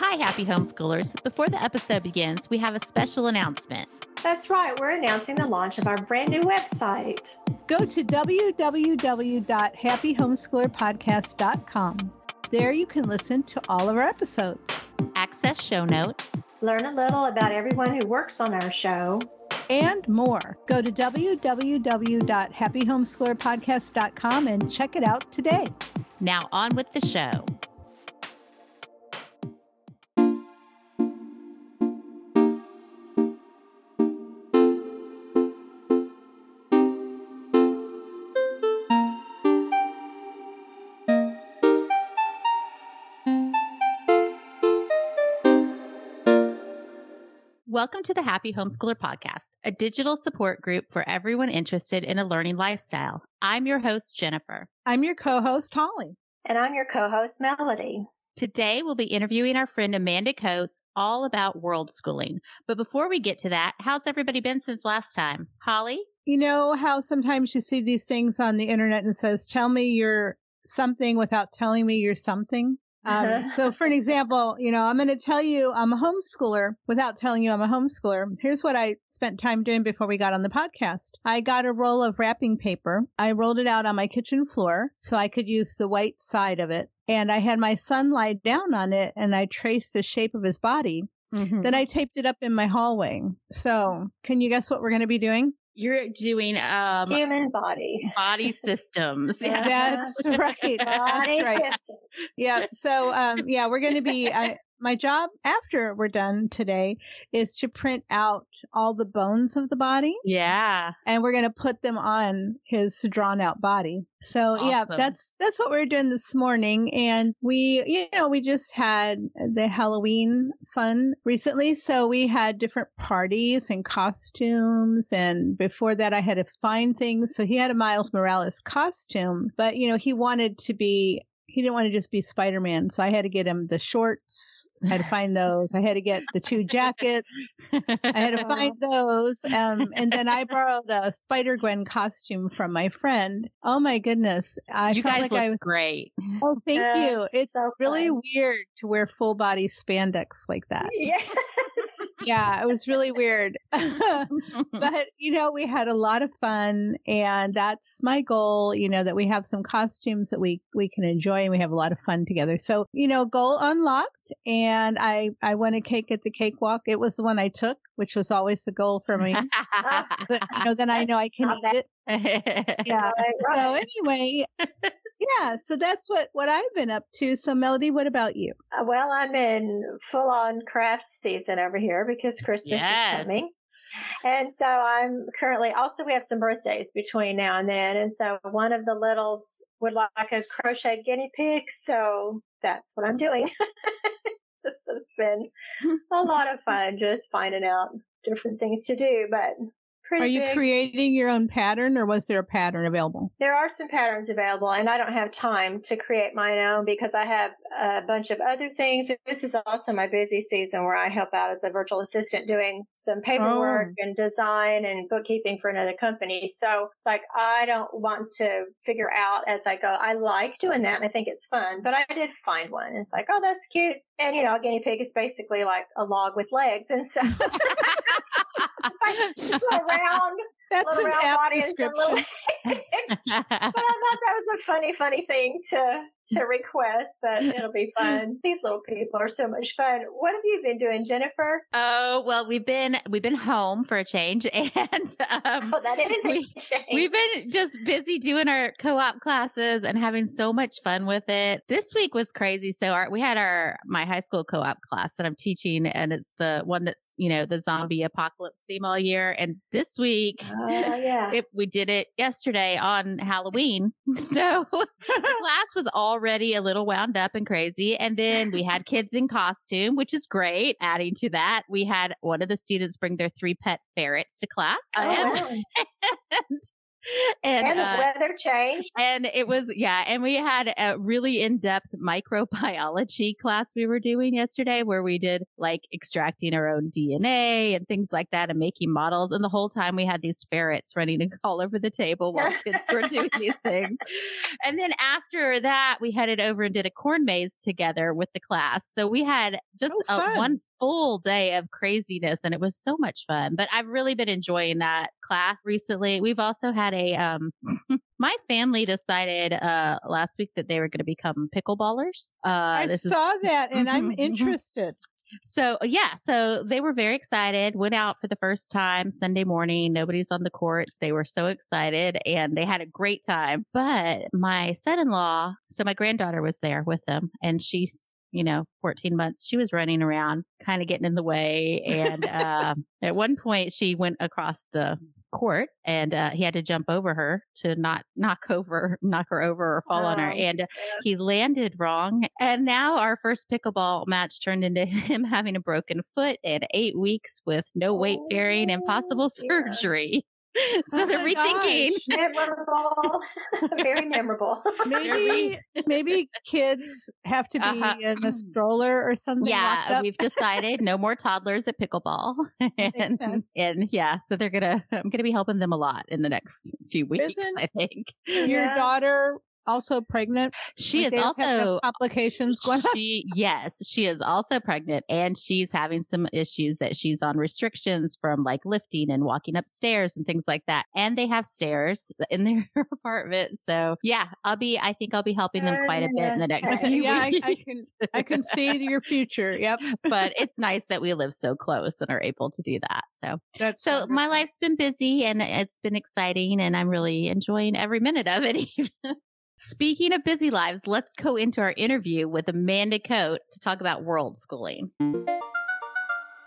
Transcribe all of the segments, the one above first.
Hi, happy homeschoolers. Before the episode begins, we have a special announcement. That's right, we're announcing the launch of our brand new website. Go to www.happyhomeschoolerpodcast.com. There you can listen to all of our episodes, access show notes, learn a little about everyone who works on our show, and more. Go to www.happyhomeschoolerpodcast.com and check it out today. Now, on with the show. Welcome to the Happy Homeschooler Podcast, a digital support group for everyone interested in a learning lifestyle. I'm your host, Jennifer. I'm your co host, Holly. And I'm your co host, Melody. Today, we'll be interviewing our friend Amanda Coates all about world schooling. But before we get to that, how's everybody been since last time? Holly? You know how sometimes you see these things on the internet and says, tell me you're something without telling me you're something? Um, so for an example, you know, I'm going to tell you I'm a homeschooler without telling you I'm a homeschooler. Here's what I spent time doing before we got on the podcast. I got a roll of wrapping paper. I rolled it out on my kitchen floor so I could use the white side of it. And I had my son lie down on it and I traced the shape of his body. Mm-hmm. Then I taped it up in my hallway. So can you guess what we're going to be doing? You're doing um human body body systems. yeah. That's right. Body That's right. Yeah. So um yeah, we're going to be I, my job after we're done today is to print out all the bones of the body. Yeah. And we're going to put them on his drawn out body. So awesome. yeah, that's that's what we're doing this morning and we you know, we just had the Halloween fun recently, so we had different parties and costumes and before that I had to find things. So he had a Miles Morales costume, but you know, he wanted to be he didn't want to just be Spider Man, so I had to get him the shorts. I had to find those. I had to get the two jackets. I had to find those. Um, and then I borrowed a Spider Gwen costume from my friend. Oh my goodness! I you felt guys like look I was great. Oh, thank you. It's so really weird to wear full body spandex like that. Yes yeah, it was really weird. but, you know, we had a lot of fun and that's my goal, you know, that we have some costumes that we, we can enjoy and we have a lot of fun together. So, you know, goal unlocked and I, I won a cake at the cakewalk. It was the one I took, which was always the goal for me. but, you know, then I know I can eat it. yeah. So anyway, yeah, so that's what what I've been up to. So Melody, what about you? Uh, well, I'm in full on craft season over here because Christmas yes. is coming. And so I'm currently also we have some birthdays between now and then and so one of the littles would like a crochet guinea pig, so that's what I'm doing. so it's been a lot of fun just finding out different things to do, but Pretty are you big. creating your own pattern or was there a pattern available? There are some patterns available and I don't have time to create my own because I have a bunch of other things. This is also my busy season where I help out as a virtual assistant doing some paperwork oh. and design and bookkeeping for another company. So it's like I don't want to figure out as I go. I like doing that and I think it's fun, but I did find one. It's like, oh, that's cute. And you know, a guinea pig is basically like a log with legs. And so like round that's little round body and little but I thought that was a funny, funny thing to to request, but it'll be fun. These little people are so much fun. What have you been doing, Jennifer? Oh well, we've been we've been home for a change, and um, oh, that is we, a change. We've been just busy doing our co-op classes and having so much fun with it. This week was crazy. So our, we had our my high school co-op class that I'm teaching, and it's the one that's you know the zombie apocalypse theme all year. And this week, oh yeah, it, we did it yesterday on Halloween. So the class was already a little wound up and crazy. And then we had kids in costume, which is great. Adding to that, we had one of the students bring their three pet ferrets to class. Oh, and, and, and the uh, weather changed. And it was, yeah. And we had a really in depth microbiology class we were doing yesterday where we did like extracting our own DNA and things like that and making models. And the whole time we had these ferrets running all over the table while kids were doing these things. And then after that, we headed over and did a corn maze together with the class. So we had just oh, a, one full day of craziness and it was so much fun. But I've really been enjoying that class recently. We've also had a um my family decided uh last week that they were going to become pickleballers. Uh I saw is, that and I'm interested. So yeah, so they were very excited. Went out for the first time Sunday morning. Nobody's on the courts. They were so excited and they had a great time. But my son-in-law, so my granddaughter was there with them, and she's you know, 14 months, she was running around, kind of getting in the way. And uh, at one point, she went across the court and uh, he had to jump over her to not knock over, knock her over or fall oh, on her. And uh, he landed wrong. And now our first pickleball match turned into him having a broken foot and eight weeks with no weight bearing and possible oh, surgery. so oh they're rethinking. Gosh. Memorable, very memorable. Maybe maybe kids have to be uh-huh. in a stroller or something. Yeah, we've decided no more toddlers at pickleball, and and yeah, so they're gonna I'm gonna be helping them a lot in the next few weeks. Isn't I think your yeah. daughter also pregnant? She is also complications going she, Yes, she is also pregnant and she's having some issues that she's on restrictions from like lifting and walking upstairs and things like that. And they have stairs in their apartment. So yeah, I'll be, I think I'll be helping them quite a bit in the next few yeah, weeks. I, I can, I can see your future. Yep. but it's nice that we live so close and are able to do that. So, That's so wonderful. my life's been busy and it's been exciting and I'm really enjoying every minute of it. Speaking of busy lives, let's go into our interview with Amanda Coate to talk about world schooling.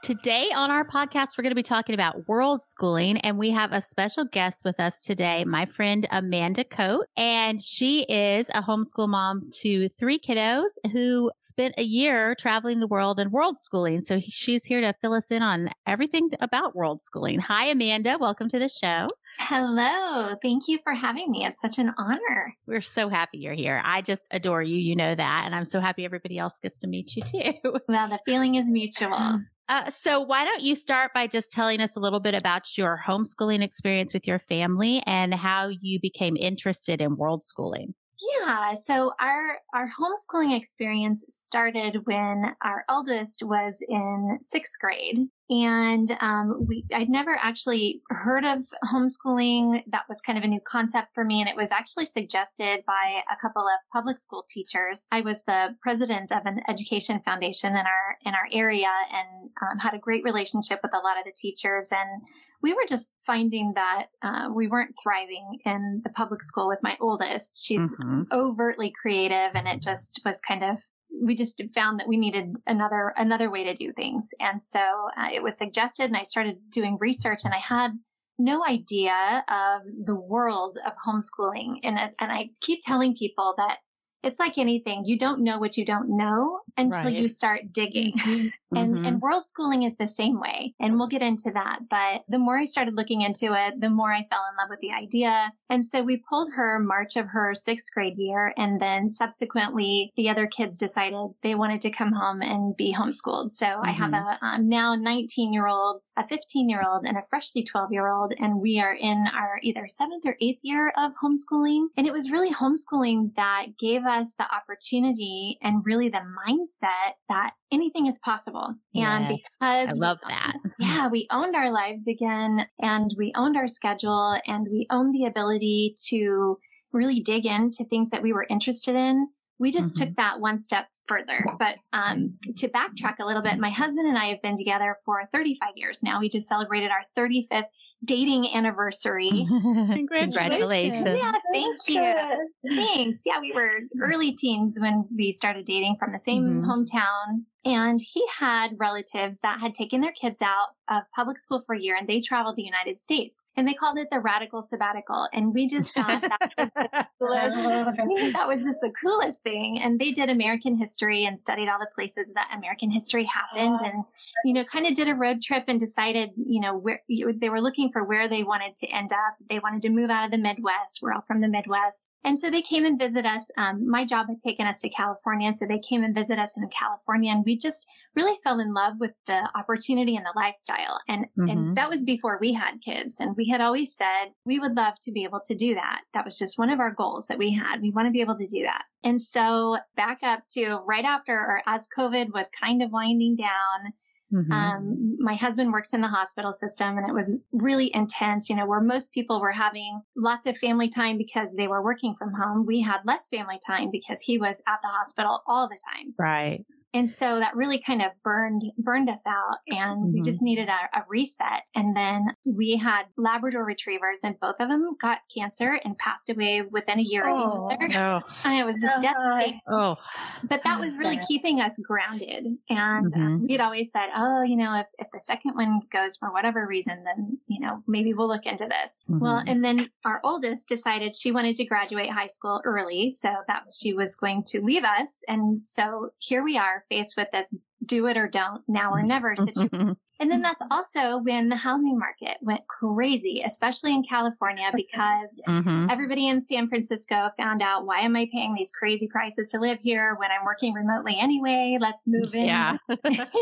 Today on our podcast, we're going to be talking about world schooling, and we have a special guest with us today, my friend Amanda Coate. And she is a homeschool mom to three kiddos who spent a year traveling the world and world schooling. So she's here to fill us in on everything about world schooling. Hi, Amanda. Welcome to the show. Hello. Thank you for having me. It's such an honor. We're so happy you're here. I just adore you. You know that. And I'm so happy everybody else gets to meet you too. Well, the feeling is mutual. Uh, so why don't you start by just telling us a little bit about your homeschooling experience with your family and how you became interested in world schooling? Yeah, so our our homeschooling experience started when our eldest was in sixth grade, and um, we I'd never actually heard of homeschooling. That was kind of a new concept for me, and it was actually suggested by a couple of public school teachers. I was the president of an education foundation in our in our area, and um, had a great relationship with a lot of the teachers. And we were just finding that uh, we weren't thriving in the public school with my oldest. She's mm-hmm. overtly creative, and it just was kind of we just found that we needed another another way to do things. And so uh, it was suggested and i started doing research and i had no idea of the world of homeschooling. And and i keep telling people that it's like anything. You don't know what you don't know until right. you start digging. Mm-hmm. And, mm-hmm. and world schooling is the same way. And we'll get into that. But the more I started looking into it, the more I fell in love with the idea. And so we pulled her March of her sixth grade year. And then subsequently, the other kids decided they wanted to come home and be homeschooled. So mm-hmm. I have mm-hmm. a um, now 19 year old, a 15 year old, and a freshly 12 year old. And we are in our either seventh or eighth year of homeschooling. And it was really homeschooling that gave us the opportunity and really the mindset that anything is possible. And because I love we, that. Yeah, we owned our lives again and we owned our schedule and we owned the ability to really dig into things that we were interested in. We just mm-hmm. took that one step further. But um, to backtrack a little bit, my husband and I have been together for 35 years now. We just celebrated our 35th dating anniversary. Congratulations. Congratulations. Yeah, thank you. Thanks. Yeah, we were early teens when we started dating from the same mm-hmm. hometown. And he had relatives that had taken their kids out of public school for a year and they traveled the United States and they called it the radical sabbatical. And we just thought that was the coolest, that was just the coolest thing. And they did American history and studied all the places that American history happened and, you know, kind of did a road trip and decided, you know, where they were looking for where they wanted to end up. They wanted to move out of the Midwest. We're all from the Midwest. And so they came and visit us. Um, my job had taken us to California. So they came and visit us in California and we just really fell in love with the opportunity and the lifestyle. And, mm-hmm. and that was before we had kids. And we had always said we would love to be able to do that. That was just one of our goals that we had. We want to be able to do that. And so back up to right after or as COVID was kind of winding down, Mm-hmm. Um, my husband works in the hospital system and it was really intense, you know, where most people were having lots of family time because they were working from home. We had less family time because he was at the hospital all the time. Right. And so that really kind of burned burned us out and mm-hmm. we just needed a, a, reset. And then we had Labrador retrievers and both of them got cancer and passed away within a year oh, of each oh, other. No. and it was just oh, devastating. Oh. But that was really keeping us grounded. And mm-hmm. um, we'd always said, oh, you know, if, if the second one goes for whatever reason, then, you know, maybe we'll look into this. Mm-hmm. Well, and then our oldest decided she wanted to graduate high school early. So that she was going to leave us. And so here we are faced with this do it or don't, now or never mm-hmm. situation. Mm-hmm. And then that's also when the housing market went crazy, especially in California, because mm-hmm. everybody in San Francisco found out why am I paying these crazy prices to live here when I'm working remotely anyway? Let's move in. Yeah.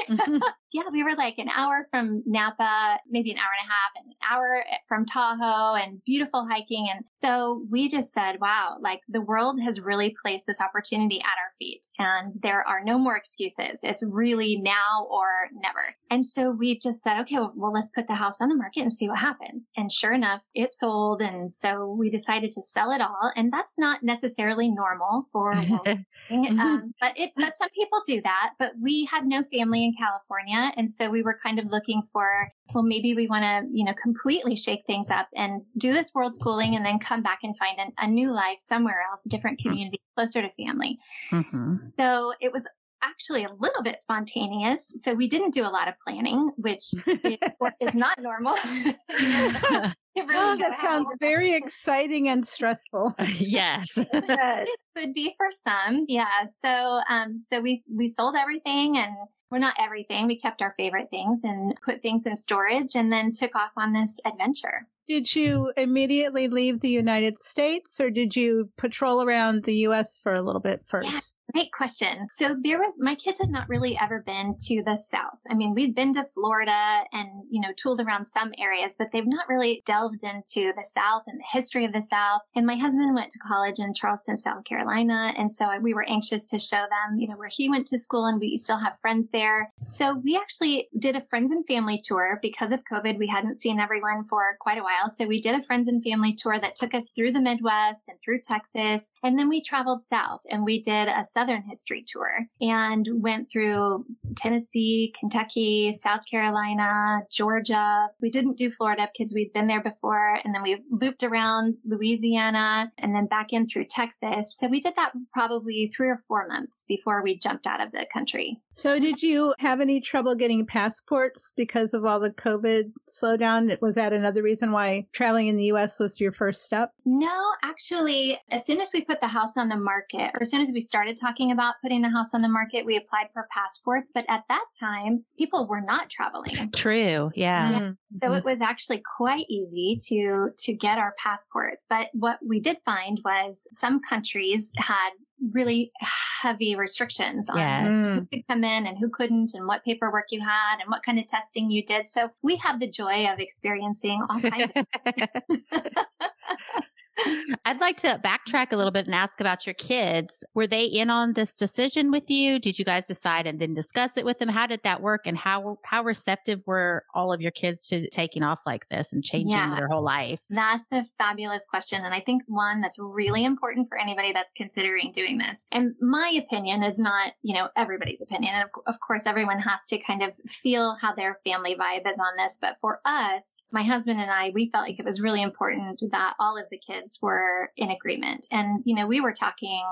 Mm-hmm. yeah, we were like an hour from Napa, maybe an hour and a half, and an hour eh, from Tahoe and beautiful hiking. And so we just said, wow, like the world has really placed this opportunity at our feet and there are no more excuses. It's really now or never. And so we just said, okay, well, let's put the house on the market and see what happens. And sure enough, it sold. And so we decided to sell it all. And that's not necessarily normal for um, but it, but some people do that. But we had no family in California. And so we were kind of looking for, well, maybe we want to, you know, completely shake things up and do this world schooling and then come back and find an, a new life somewhere else, a different hmm. community, closer to family. Mm-hmm. So it was actually a little bit spontaneous. So we didn't do a lot of planning, which is not normal. really oh, that sounds very exciting and stressful. yes. it could be for some. Yeah. So, um, so we, we sold everything and well, not everything. We kept our favorite things and put things in storage and then took off on this adventure. Did you immediately leave the United States or did you patrol around the US for a little bit first? Yeah, great question. So there was, my kids had not really ever been to the South. I mean, we'd been to Florida and, you know, tooled around some areas, but they've not really delved into the South and the history of the South. And my husband went to college in Charleston, South Carolina. And so we were anxious to show them, you know, where he went to school and we still have friends there. So we actually did a friends and family tour because of COVID. We hadn't seen everyone for quite a while while. So we did a friends and family tour that took us through the Midwest and through Texas. And then we traveled south and we did a Southern history tour and went through Tennessee, Kentucky, South Carolina, Georgia. We didn't do Florida because we'd been there before. And then we looped around Louisiana and then back in through Texas. So we did that probably three or four months before we jumped out of the country. So did you have any trouble getting passports because of all the COVID slowdown? Was that another reason why why traveling in the US was your first step? No, actually, as soon as we put the house on the market, or as soon as we started talking about putting the house on the market, we applied for passports. But at that time, people were not traveling. True. Yeah. yeah. Mm-hmm. So it was actually quite easy to to get our passports. But what we did find was some countries had really heavy restrictions on yes. who mm. could come in and who couldn't and what paperwork you had and what kind of testing you did. So we have the joy of experiencing all kinds of I'd like to backtrack a little bit and ask about your kids. Were they in on this decision with you? Did you guys decide and then discuss it with them? How did that work? And how how receptive were all of your kids to taking off like this and changing yeah, their whole life? That's a fabulous question, and I think one that's really important for anybody that's considering doing this. And my opinion is not, you know, everybody's opinion. And of, of course, everyone has to kind of feel how their family vibe is on this. But for us, my husband and I, we felt like it was really important that all of the kids were in agreement. And, you know, we were talking,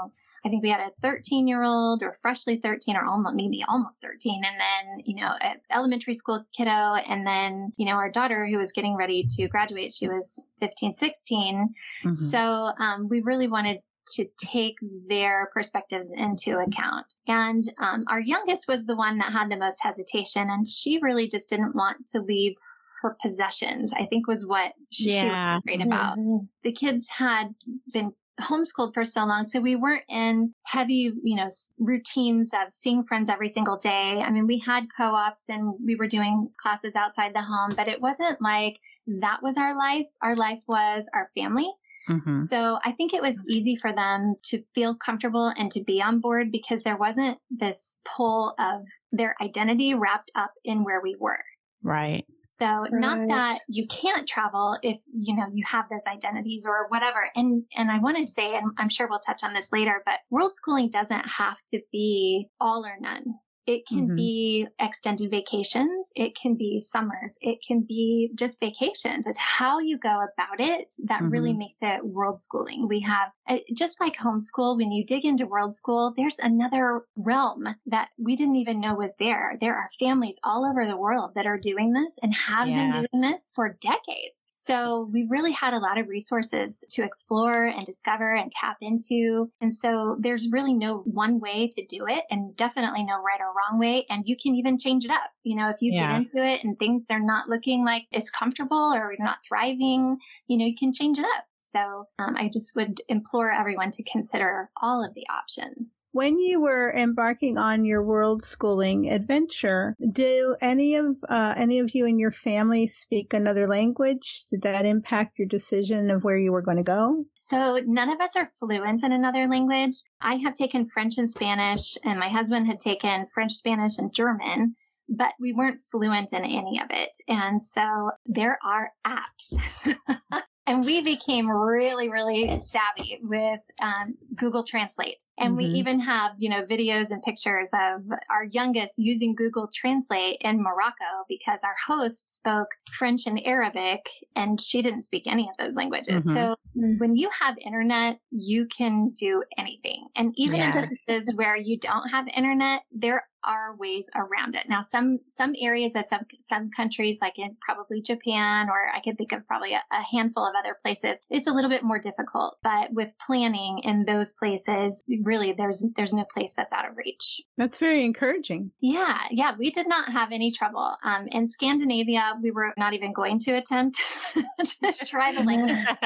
I think we had a 13 year old or freshly 13 or almost, maybe almost 13. And then, you know, an elementary school kiddo. And then, you know, our daughter who was getting ready to graduate, she was 15, 16. Mm-hmm. So um, we really wanted to take their perspectives into account. And um, our youngest was the one that had the most hesitation, and she really just didn't want to leave her possessions, I think was what she, yeah. she was worried about. Mm-hmm. The kids had been homeschooled for so long. So we weren't in heavy, you know, routines of seeing friends every single day. I mean, we had co-ops and we were doing classes outside the home, but it wasn't like that was our life. Our life was our family. Mm-hmm. So I think it was easy for them to feel comfortable and to be on board because there wasn't this pull of their identity wrapped up in where we were. Right. So right. not that you can't travel if, you know, you have those identities or whatever. And, and I wanted to say, and I'm sure we'll touch on this later, but world schooling doesn't have to be all or none. It can mm-hmm. be extended vacations. It can be summers. It can be just vacations. It's how you go about it that mm-hmm. really makes it world schooling. We have, uh, just like homeschool, when you dig into world school, there's another realm that we didn't even know was there. There are families all over the world that are doing this and have yeah. been doing this for decades. So we really had a lot of resources to explore and discover and tap into. And so there's really no one way to do it and definitely no right or wrong way and you can even change it up. You know, if you yeah. get into it and things are not looking like it's comfortable or you're not thriving, you know, you can change it up. So um, I just would implore everyone to consider all of the options. When you were embarking on your world schooling adventure, do any of uh, any of you in your family speak another language? Did that impact your decision of where you were going to go? So none of us are fluent in another language. I have taken French and Spanish, and my husband had taken French, Spanish, and German but we weren't fluent in any of it. And so there are apps and we became really really savvy with um, google translate and mm-hmm. we even have you know videos and pictures of our youngest using google translate in morocco because our host spoke french and arabic and she didn't speak any of those languages mm-hmm. so when you have internet you can do anything and even yeah. in places where you don't have internet there are ways around it. Now, some some areas of some some countries, like in probably Japan, or I can think of probably a, a handful of other places, it's a little bit more difficult. But with planning in those places, really, there's there's no place that's out of reach. That's very encouraging. Yeah, yeah, we did not have any trouble. Um, in Scandinavia, we were not even going to attempt to try the language.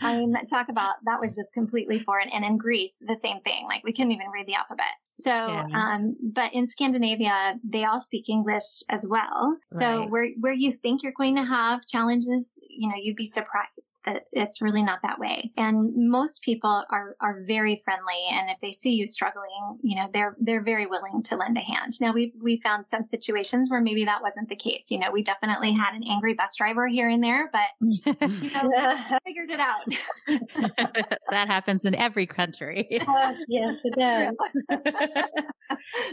I mean, talk about that was just completely foreign. And in Greece, the same thing. Like we couldn't even read the alphabet. So, yeah. um, but in Scandinavia, they all speak English as well. So right. where, where you think you're going to have challenges, you know, you'd be surprised that it's really not that way. And most people are, are very friendly. And if they see you struggling, you know, they're, they're very willing to lend a hand. Now we, we found some situations where maybe that wasn't the case. You know, we definitely had an angry bus driver here and there, but, you know, figured it out. that happens in every country. Uh, yes, it does.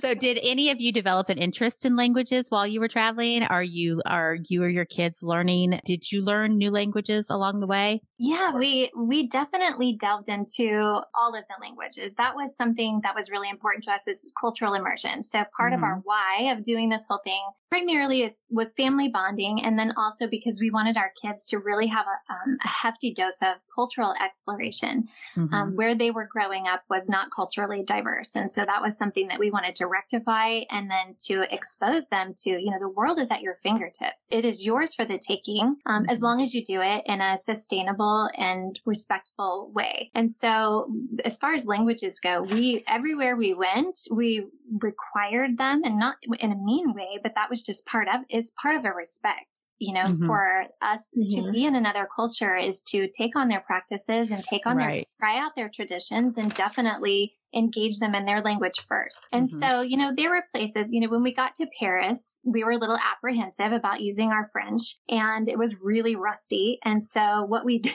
So did any of you develop an interest in languages while you were traveling? Are you are you or your kids learning? Did you learn new languages along the way? Yeah, we we definitely delved into all of the languages. That was something that was really important to us is cultural immersion. So part mm-hmm. of our mm-hmm. why of doing this whole thing primarily is, was family bonding and then also because we wanted our kids to really have a, um, a hefty dose of cultural exploration. Um, mm-hmm. Um, where they were growing up was not culturally diverse. And so that was something that we wanted to rectify and then to expose them to, you know, the world is at your fingertips. It is yours for the taking um, as mm-hmm. long as you do it in a sustainable and respectful way. And so as far as languages go, we, everywhere we went, we required them and not in a mean way, but that was just part of, is part of a respect you know, mm-hmm. for us mm-hmm. to be in another culture is to take on their practices and take on right. their, try out their traditions and definitely engage them in their language first. And mm-hmm. so, you know, there were places, you know, when we got to Paris, we were a little apprehensive about using our French and it was really rusty. And so what we did,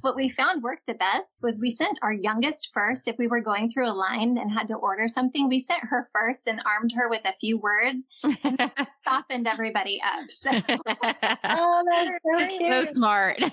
what we found worked the best was we sent our youngest first. If we were going through a line and had to order something, we sent her first and armed her with a few words and softened everybody up. So, oh, that's so cute. So smart. and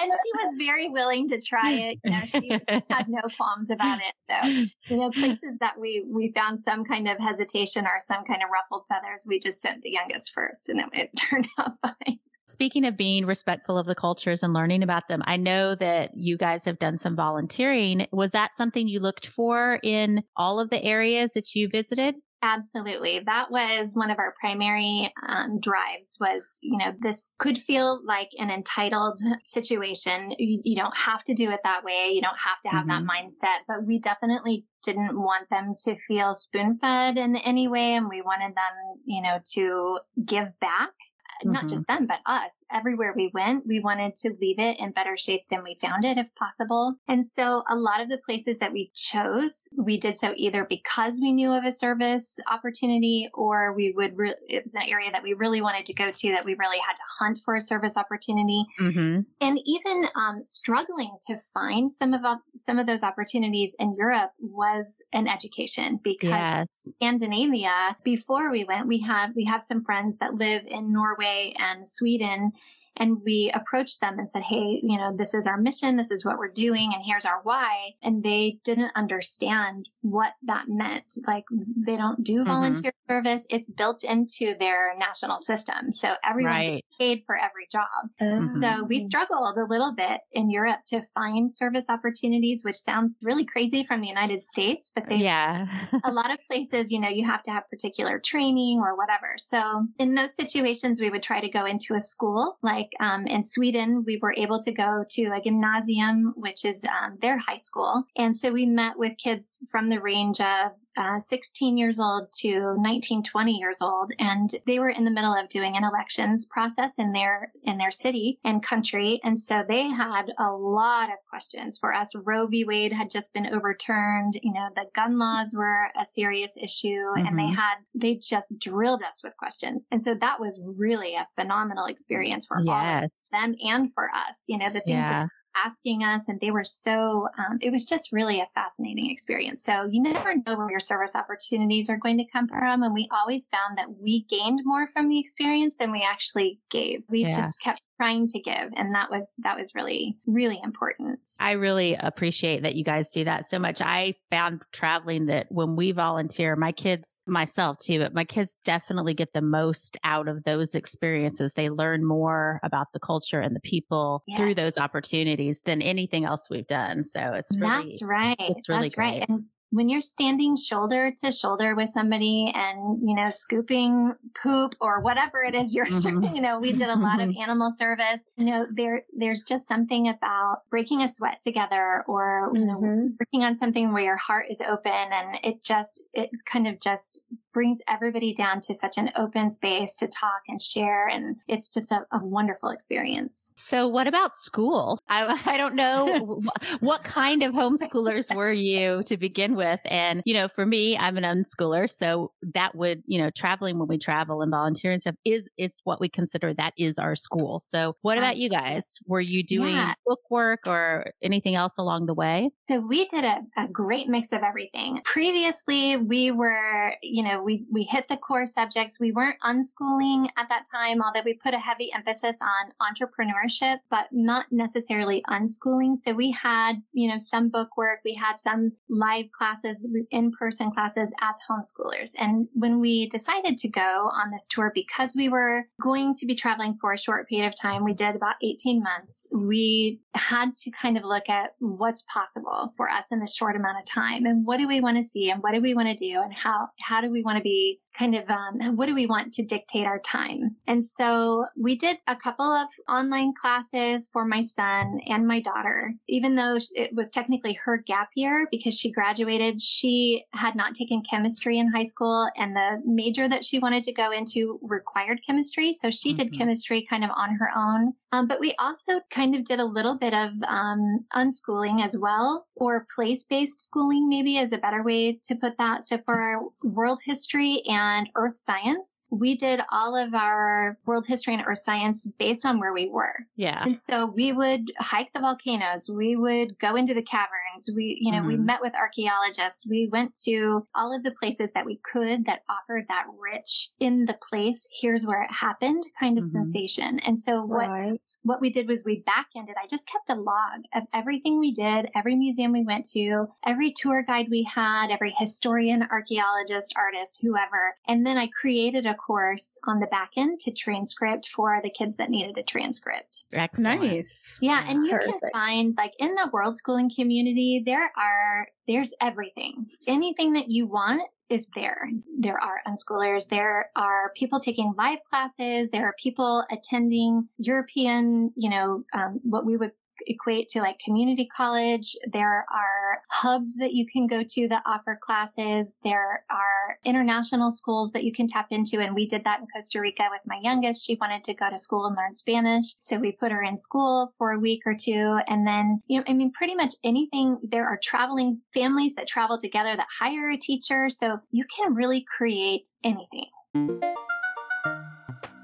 she was very willing to try it. You know, she had no qualms about it. So, you know, places that we we found some kind of hesitation or some kind of ruffled feathers, we just sent the youngest first, and it, it turned out fine. Speaking of being respectful of the cultures and learning about them, I know that you guys have done some volunteering. Was that something you looked for in all of the areas that you visited? Absolutely. That was one of our primary um, drives was, you know, this could feel like an entitled situation. You, you, don't have to do it that way. You don't have to have mm-hmm. that mindset, but we definitely didn't want them to feel spoon fed in any way. And we wanted them, you know, to give back mm-hmm. not just them, but us. Everywhere we went, we wanted to leave it in better shape than we found it if possible. And so a lot of the places that we chose, we did so either because we knew of a service opportunity or we would, re- it was an area that we really wanted to go to that we really had to hunt for a service opportunity. Mm-hmm. And even um, struggling to find some of, some of those opportunities in Europe was an education because yes. Scandinavia, before we went, we had, we have some friends that live in Norway Norway and Sweden and we approached them and said, Hey, you know, this is our mission. This is what we're doing. And here's our why. And they didn't understand what that meant. Like they don't do mm-hmm. volunteer mm-hmm. service. It's built into their national system. So everyone right. paid for every job. Mm-hmm. So we struggled a little bit in Europe to find service opportunities, which sounds really crazy from the United States, but they, yeah, a lot of places, you know, you have to have particular training or whatever. So in those situations, we would try to go into a school like like um, in Sweden, we were able to go to a gymnasium, which is um, their high school. And so we met with kids from the range of uh, 16 years old to 19, 20 years old, and they were in the middle of doing an elections process in their in their city and country, and so they had a lot of questions for us. Roe v. Wade had just been overturned. You know, the gun laws were a serious issue, mm-hmm. and they mm-hmm. had they just drilled us with questions, and so that was really a phenomenal experience for yes. all of them and for us. You know, the things yeah. that asking us and they were so um, it was just really a fascinating experience so you never know where your service opportunities are going to come from and we always found that we gained more from the experience than we actually gave we yeah. just kept trying to give. And that was that was really really important. I really appreciate that you guys do that so much. I found traveling that when we volunteer my kids myself too but my kids definitely get the most out of those experiences. They learn more about the culture and the people yes. through those opportunities than anything else we've done. So it's really that's right. it's really that's great. right and when you're standing shoulder to shoulder with somebody and, you know, scooping poop or whatever it is you're, mm-hmm. you know, we did a lot of animal service. You know, there, there's just something about breaking a sweat together or, you know, mm-hmm. working on something where your heart is open and it just, it kind of just brings everybody down to such an open space to talk and share. And it's just a, a wonderful experience. So what about school? I, I don't know what kind of homeschoolers were you to begin with? And, you know, for me, I'm an unschooler. So that would, you know, traveling when we travel and volunteering stuff is, is what we consider that is our school. So what about you guys? Were you doing yeah. book work or anything else along the way? So we did a, a great mix of everything. Previously, we were, you know, we, we hit the core subjects. We weren't unschooling at that time, although we put a heavy emphasis on entrepreneurship, but not necessarily unschooling. So we had, you know, some book work. We had some live classes, in-person classes as homeschoolers. And when we decided to go on this tour, because we were going to be traveling for a short period of time, we did about 18 months. We had to kind of look at what's possible for us in this short amount of time and what do we want to see and what do we want to do and how, how do we want to be kind of um, what do we want to dictate our time? And so we did a couple of online classes for my son and my daughter. Even though it was technically her gap year because she graduated, she had not taken chemistry in high school, and the major that she wanted to go into required chemistry. So she mm-hmm. did chemistry kind of on her own. Um, but we also kind of did a little bit of um, unschooling as well, or place based schooling, maybe is a better way to put that. So for world history and and earth science, we did all of our world history and earth science based on where we were. Yeah. And so we would hike the volcanoes. We would go into the caverns. We, you know, mm-hmm. we met with archaeologists. We went to all of the places that we could that offered that rich in the place. Here's where it happened kind of mm-hmm. sensation. And so what, right what we did was we backended. I just kept a log of everything we did, every museum we went to, every tour guide we had, every historian, archaeologist, artist, whoever. And then I created a course on the back end to transcript for the kids that needed a transcript. Excellent. Nice. Yeah. And you Perfect. can find like in the world schooling community, there are, there's everything. Anything that you want is there. There are unschoolers. There are people taking live classes. There are people attending European, you know, um, what we would equate to like community college. There are hubs that you can go to that offer classes. There are international schools that you can tap into. And we did that in Costa Rica with my youngest. She wanted to go to school and learn Spanish. So we put her in school for a week or two. And then, you know, I mean, pretty much anything. There are traveling families that travel together that hire a teacher. So you can really create anything.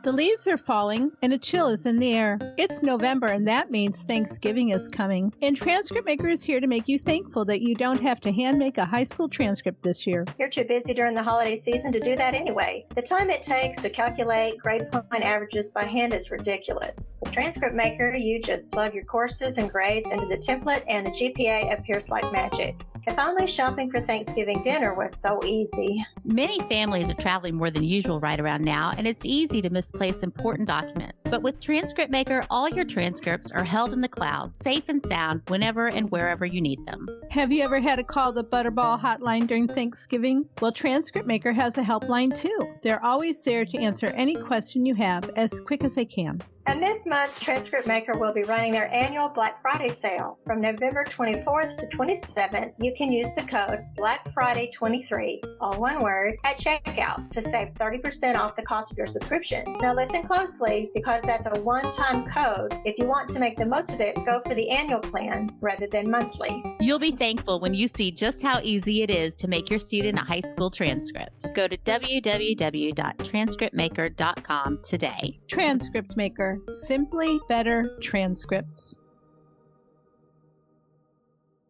The leaves are falling and a chill is in the air. It's November and that means Thanksgiving is coming. And Transcript Maker is here to make you thankful that you don't have to hand make a high school transcript this year. You're too busy during the holiday season to do that anyway. The time it takes to calculate grade point averages by hand is ridiculous. With Transcript Maker, you just plug your courses and grades into the template and the GPA appears like magic. If only shopping for Thanksgiving dinner was so easy. Many families are traveling more than usual right around now, and it's easy to misplace important documents. But with Transcript Maker, all your transcripts are held in the cloud, safe and sound, whenever and wherever you need them. Have you ever had to call the Butterball hotline during Thanksgiving? Well, Transcript Maker has a helpline too. They're always there to answer any question you have as quick as they can. And this month, Transcript Maker will be running their annual Black Friday sale. From November 24th to 27th, you can use the code Black Friday 23 all one word, at checkout to save 30% off the cost of your subscription. Now listen closely because that's a one-time code. If you want to make the most of it, go for the annual plan rather than monthly. You'll be thankful when you see just how easy it is to make your student a high school transcript. Go to www.transcriptmaker.com today. Transcript Maker Simply Better Transcripts.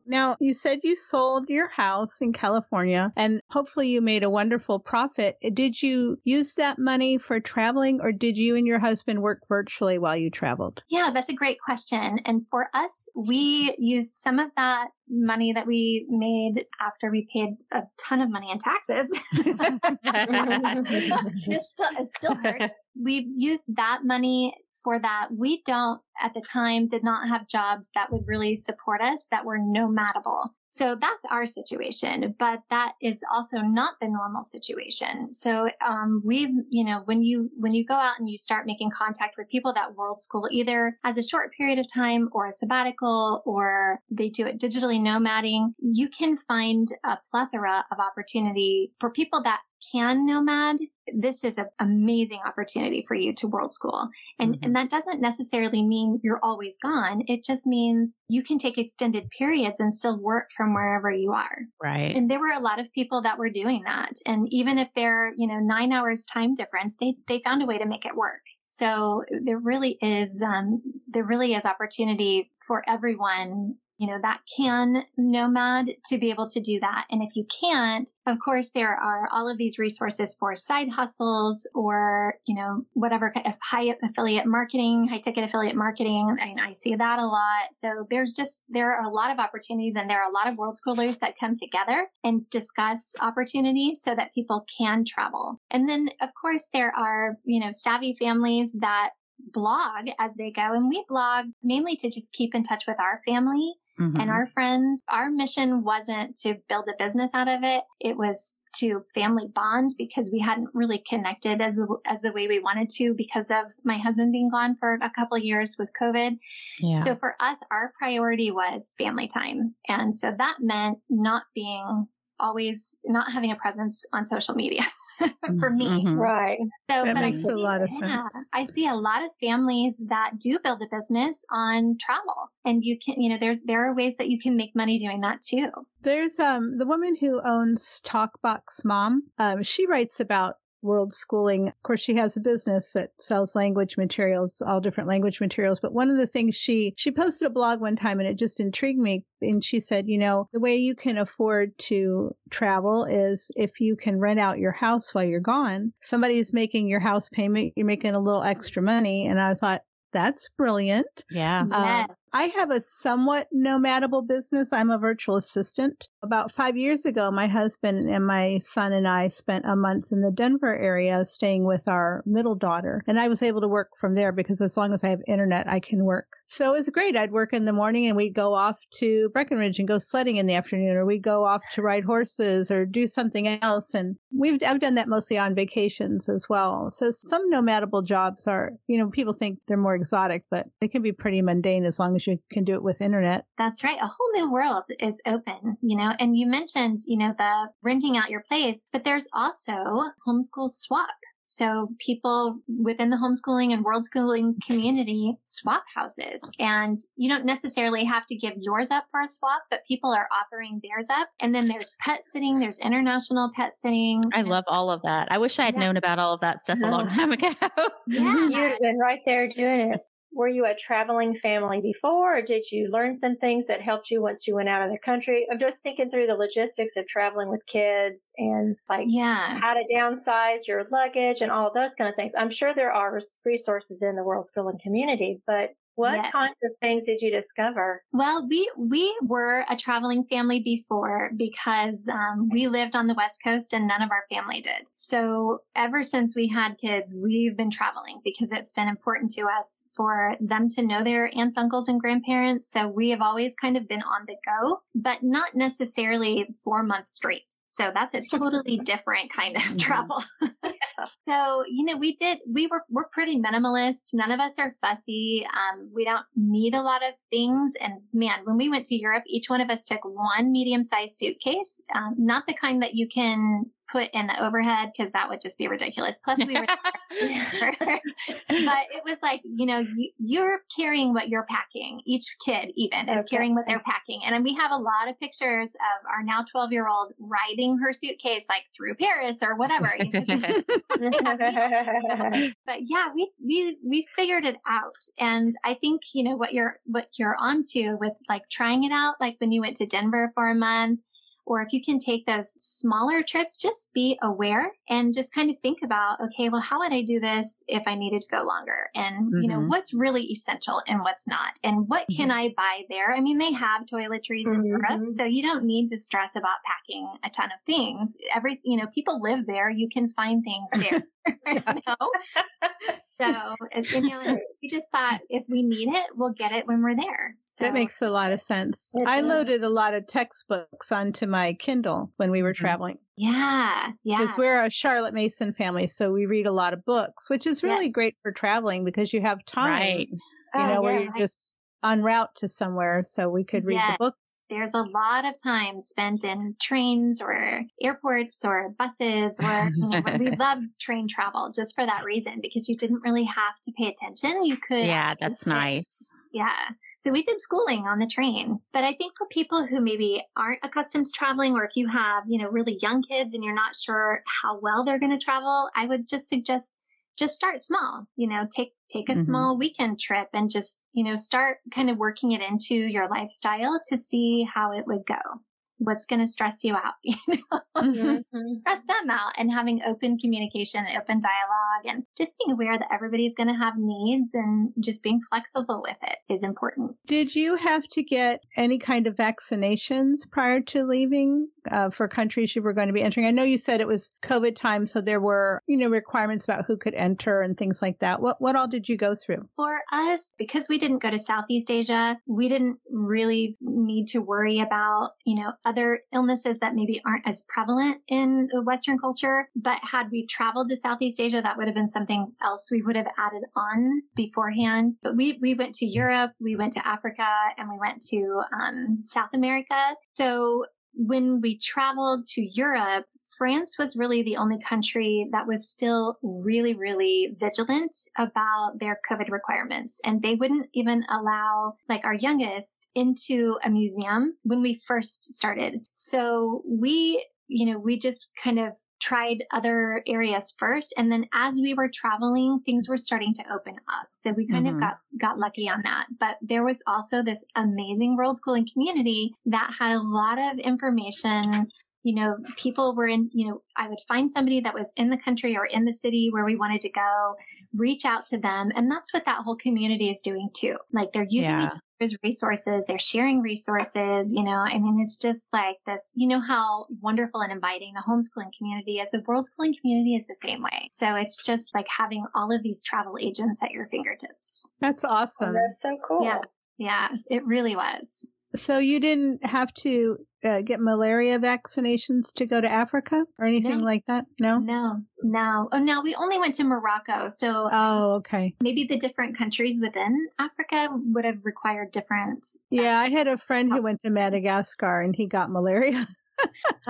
Now, you said you sold your house in California and hopefully you made a wonderful profit. Did you use that money for traveling or did you and your husband work virtually while you traveled? Yeah, that's a great question. And for us, we used some of that money that we made after we paid a ton of money in taxes. it still, it still hurts. We used that money for that, we don't at the time did not have jobs that would really support us that were nomadable. So that's our situation, but that is also not the normal situation. So um, we've, you know, when you when you go out and you start making contact with people that world school either as a short period of time or a sabbatical or they do it digitally nomading, you can find a plethora of opportunity for people that can nomad, this is an amazing opportunity for you to world school. And, mm-hmm. and that doesn't necessarily mean you're always gone. It just means you can take extended periods and still work from wherever you are. Right. And there were a lot of people that were doing that. And even if they're, you know, nine hours time difference, they, they found a way to make it work. So there really is, um, there really is opportunity for everyone you know, that can nomad to be able to do that. And if you can't, of course, there are all of these resources for side hustles or, you know, whatever high affiliate marketing, high ticket affiliate marketing. I mean, I see that a lot. So there's just, there are a lot of opportunities and there are a lot of world schoolers that come together and discuss opportunities so that people can travel. And then, of course, there are, you know, savvy families that blog as they go and we blog mainly to just keep in touch with our family Mm-hmm. And our friends, our mission wasn't to build a business out of it. It was to family bond because we hadn't really connected as the, as the way we wanted to because of my husband being gone for a couple years with COVID. Yeah. So for us, our priority was family time. And so that meant not being always not having a presence on social media. for me. Mm-hmm. Right. So that makes see, a lot of yeah, sense. I see a lot of families that do build a business on travel. And you can, you know, there's, there are ways that you can make money doing that too. There's, um, the woman who owns Talkbox Mom. Um, she writes about world schooling. Of course, she has a business that sells language materials, all different language materials. But one of the things she, she posted a blog one time and it just intrigued me. And she said, you know, the way you can afford to travel is if you can rent out your house while you're gone. Somebody's making your house payment. You're making a little extra money. And I thought, that's brilliant. Yeah. Um, yes. I have a somewhat nomadable business. I'm a virtual assistant. About five years ago, my husband and my son and I spent a month in the Denver area staying with our middle daughter. And I was able to work from there because as long as I have internet, I can work. So it was great. I'd work in the morning and we'd go off to Breckenridge and go sledding in the afternoon, or we'd go off to ride horses or do something else. And we've, I've done that mostly on vacations as well. So some nomadable jobs are, you know, people think they're more exotic, but they can be pretty mundane as long as you can do it with internet. That's right. A whole new world is open, you know, and you mentioned, you know, the renting out your place, but there's also homeschool swap. So people within the homeschooling and world schooling community swap houses and you don't necessarily have to give yours up for a swap, but people are offering theirs up. And then there's pet sitting, there's international pet sitting. I love all of that. I wish I had yeah. known about all of that stuff a long time ago. yeah. You'd have been right there doing it were you a traveling family before or did you learn some things that helped you once you went out of the country? I'm just thinking through the logistics of traveling with kids and like yeah. how to downsize your luggage and all those kind of things. I'm sure there are resources in the world schooling community but what yes. kinds of things did you discover? Well, we we were a traveling family before because um, we lived on the West Coast and none of our family did. So ever since we had kids, we've been traveling because it's been important to us for them to know their aunts, uncles, and grandparents. So we have always kind of been on the go, but not necessarily four months straight. So that's a totally different kind of mm-hmm. travel. so, you know, we did, we were, we're pretty minimalist. None of us are fussy. Um, we don't need a lot of things. And man, when we went to Europe, each one of us took one medium sized suitcase, um, not the kind that you can put in the overhead because that would just be ridiculous. Plus, we were, but it was like, you know, you, are carrying what you're packing. Each kid, even, is okay. carrying what they're packing. And we have a lot of pictures of our now 12 year old riding her suitcase like through Paris or whatever. but yeah, we, we, we figured it out. And I think, you know, what you're, what you're onto with like trying it out, like when you went to Denver for a month or if you can take those smaller trips, just be aware and just kind of think about, okay, well, how would I do this if I needed to go longer? And, mm-hmm. you know, mm-hmm. what's really essential and what's not? And what mm-hmm. can I buy there? I mean, they have toiletries in mm-hmm. Europe, so you don't need to stress about packing a ton of things. Every, you know, people live there. You can find things there. know? So, you know, we just thought if we need it, we'll get it when we're there. So, that makes a lot of sense. I loaded a lot of textbooks onto my Kindle when we were mm-hmm. traveling. Yeah, yeah. Because we're a Charlotte Mason family, so we read a lot of books, which is really yes. great for traveling because you have time. Right. You oh, know, yeah. where you're just en route to somewhere, so we could read yes. the book there's a lot of time spent in trains or airports or buses or you know, we loved train travel just for that reason because you didn't really have to pay attention. You could Yeah, that's nice. Yeah. So we did schooling on the train. But I think for people who maybe aren't accustomed to traveling or if you have, you know, really young kids and you're not sure how well they're going to travel, I would just suggest just start small, you know, take, take a mm-hmm. small weekend trip and just, you know, start kind of working it into your lifestyle to see how it would go what's going to stress you out, you know, mm-hmm. stress them out and having open communication, open dialogue and just being aware that everybody's going to have needs and just being flexible with it is important. Did you have to get any kind of vaccinations prior to leaving uh, for countries you were going to be entering? I know you said it was COVID time, so there were, you know, requirements about who could enter and things like that. What, what all did you go through? For us, because we didn't go to Southeast Asia, we didn't really need to worry about, you know, other illnesses that maybe aren't as prevalent in Western culture. But had we traveled to Southeast Asia, that would have been something else we would have added on beforehand. But we, we went to Europe, we went to Africa, and we went to um, South America. So when we traveled to Europe, France was really the only country that was still really, really vigilant about their COVID requirements. And they wouldn't even allow like our youngest into a museum when we first started. So we, you know, we just kind of tried other areas first and then as we were traveling things were starting to open up so we kind mm-hmm. of got got lucky on that but there was also this amazing world schooling community that had a lot of information you know, people were in, you know, I would find somebody that was in the country or in the city where we wanted to go, reach out to them. And that's what that whole community is doing too. Like they're using yeah. Each there's resources, they're sharing resources, you know, I mean, it's just like this, you know, how wonderful and inviting the homeschooling community is. The world schooling community is the same way. So it's just like having all of these travel agents at your fingertips. That's awesome. That's so cool. Yeah. Yeah, it really was. So you didn't have to uh, get malaria vaccinations to go to Africa or anything No. like that? No. No, no. Oh, no, we only went to Morocco. So Oh, okay. maybe the different countries within Africa would have required different. Yeah, I had a friend who went to Madagascar and he got malaria.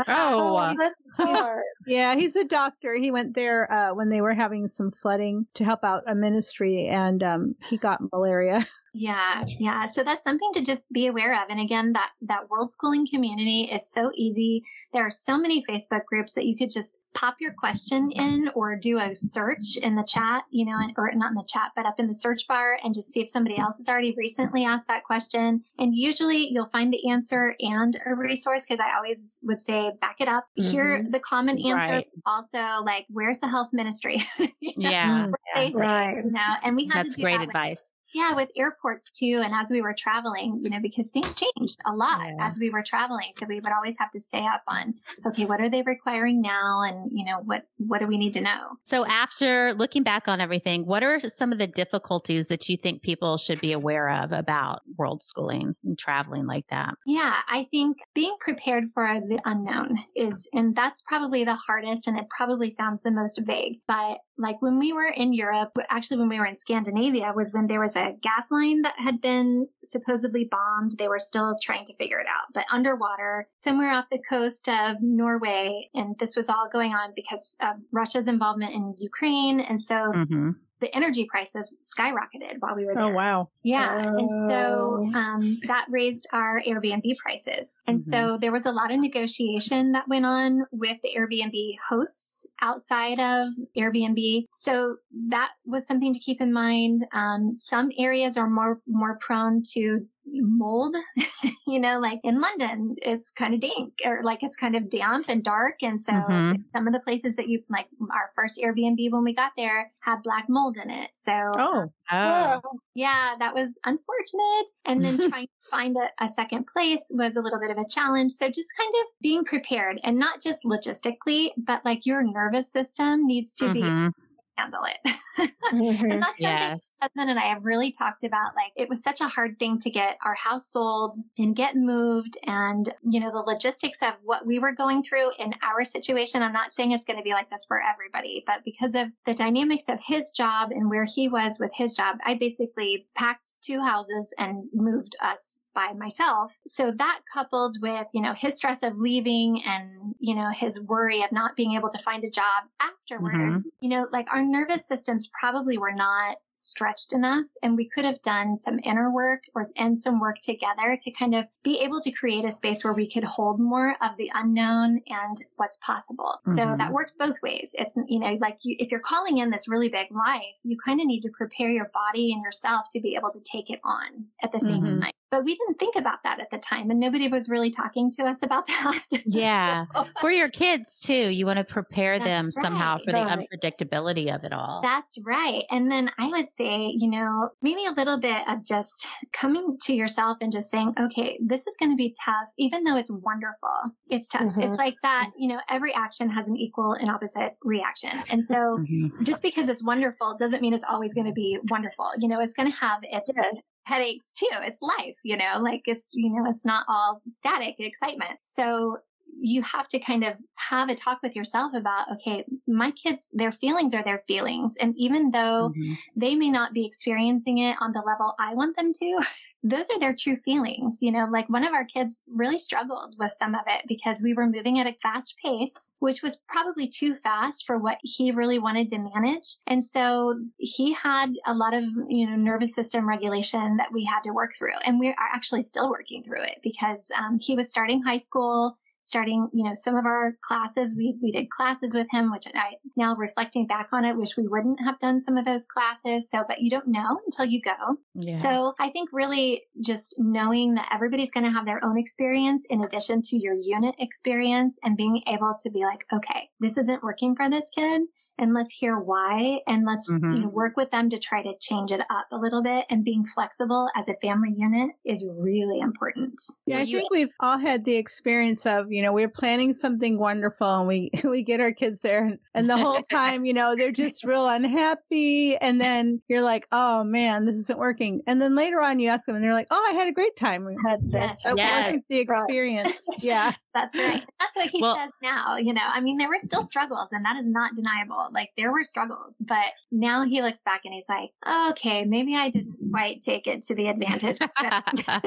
Oh. that's hard. Yeah, he's a doctor. He went there uh, when they were having some flooding to help out a ministry, and um, he got malaria. Yeah, yeah. So that's something to just be aware of. And again, that that world schooling community is so easy. There are so many Facebook groups that you could just pop your question in or do a search in the chat, you know, and- or not in the chat, but up in the search bar and just see if somebody else has already recently asked that question. And usually you'll find the answer and a resource because I always would say back it up. Hear mm-hmm. the common answer. Right. Also, like, where's the health ministry? You know, Yeah. Yeah. Right. you know, and we had That's to do great that with advice. Yeah, with airports too. And as we were traveling, you know, because things changed a lot Yeah. as we were traveling. So we would always have to stay up on, okay, what are they requiring now? And, you know, what, what do we need to know? So after looking back on everything, what are some of the difficulties that you think people should be aware of about world schooling and traveling like that? Yeah, I think being prepared for the unknown is, and that's probably the hardest and it probably sounds the most vague, but like when we were in Europe, actually when we were in Scandinavia was when there was a gas line that had been supposedly bombed. They were still trying to figure it out, but underwater somewhere off the coast of Norway. And this was all going on because of Russia's involvement in Ukraine. And so Mm-hmm. The energy prices skyrocketed while we were there. Oh wow. Yeah. And so Oh. um, that raised our Airbnb prices. And so there was a lot of negotiation that went on with the Airbnb hosts outside of Airbnb. So that was something to keep in mind. Um, some areas are more, more prone to mold, you know, like in London, it's kind of dank or like it's kind of damp and dark. And so Mhm. some of the places that you like our first Airbnb when we got there had black mold in it. So Oh, Oh. yeah, that was unfortunate. And then trying to find a, a second place was a little bit of a challenge. So just kind of being prepared and not just logistically, but like your nervous system needs to be Mhm. Handle it. Mhm. and that's something Yes. my husband and I have really talked about. Like it was such a hard thing to get our house sold and get moved and, you know, the logistics of what we were going through in our situation. I'm not saying it's going to be like this for everybody, but because of the dynamics of his job and where he was with his job, I basically packed two houses and moved us by myself. So that coupled with, you know, his stress of leaving and, you know, his worry of not being able to find a job afterward, Mhm. you know, like our nervous systems probably were not stretched enough and we could have done some inner work or and some work together to kind of be able to create a space where we could hold more of the unknown and what's possible. So Mhm. that works both ways. It's, you know, like you, if you're calling in this really big life, you kind of need to prepare your body and yourself to be able to take it on at the same Mhm. time. But we didn't think about that at the time and nobody was really talking to us about that. Yeah. For your kids too, you want to prepare That's them somehow right. for the Right. unpredictability of it all. That's right. And then I would say, you know, maybe a little bit of just coming to yourself and just saying, okay, this is going to be tough, even though it's wonderful. It's tough. Mhm. It's like that, you know, every action has an equal and opposite reaction. And so Mhm. just because it's wonderful doesn't mean it's always going to be wonderful. You know, it's going to have its Yes. Headaches too. It's life, you know, like it's, you know, it's not all static excitement. So you have to kind of have a talk with yourself about, okay, my kids, their feelings are their feelings. And even though Mhm. they may not be experiencing it on the level I want them to, those are their true feelings. You know, like one of our kids really struggled with some of it because we were moving at a fast pace, which was probably too fast for what he really wanted to manage. And so he had a lot of, you know, nervous system regulation that we had to work through. And we are actually still working through it because um, he was starting high school starting, you know, some of our classes, we, we did classes with him, which I now reflecting back on it, wish we wouldn't have done some of those classes. So, but you don't know until you go. Yeah. So I think really just knowing that everybody's going to have their own experience in addition to your unit experience and being able to be like, okay, this isn't working for this kid. And let's hear why and let's mm-hmm. you know, work with them to try to change it up a little bit and being flexible as a family unit is really important. Yeah, I you, think we've all had the experience of, you know, we're planning something wonderful and we we get our kids there and, and the whole time, you know, they're just real unhappy and then you're like, "Oh man, this isn't working." And then later on you ask them and they're like, "Oh, I had a great time." That's yes. That yes. wasn't the experience. yeah. That's right. That's what he well, says now, you know. I mean, there were still struggles and that is not deniable. Like there were struggles, but now he looks back and he's like, okay, maybe I didn't mm-hmm. quite take it to the advantage. but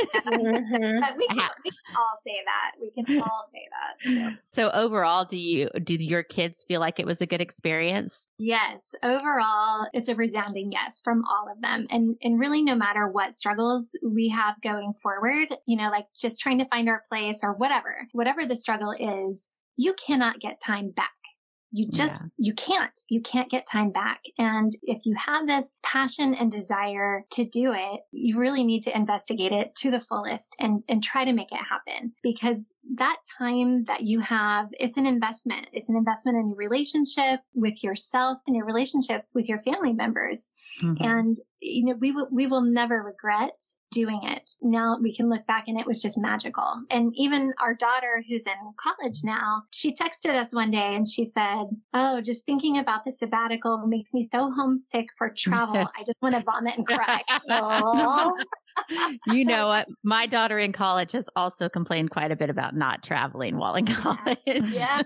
we can, we can all say that. We can all say that. So. so overall, do you did your kids feel like it was a good experience? Yes, overall, it's a resounding yes from all of them, and and really, no matter what struggles we have going forward, you know, like just trying to find our place or whatever, whatever the struggle is, you cannot get time back. You just, yeah. you can't, you can't get time back. And if you have this passion and desire to do it, you really need to investigate it to the fullest and, and try to make it happen because that time that you have, it's an investment. It's an investment in your relationship with yourself and your relationship with your family members. Mm-hmm. And, you know, we will, we will never regret doing it. Now we can look back and it was just magical. And even our daughter who's in college now, she texted us one day and she said, Oh, just thinking about the sabbatical makes me so homesick for travel. I just want to vomit and cry. you know what? My daughter in college has also complained quite a bit about not traveling while in college. Yeah.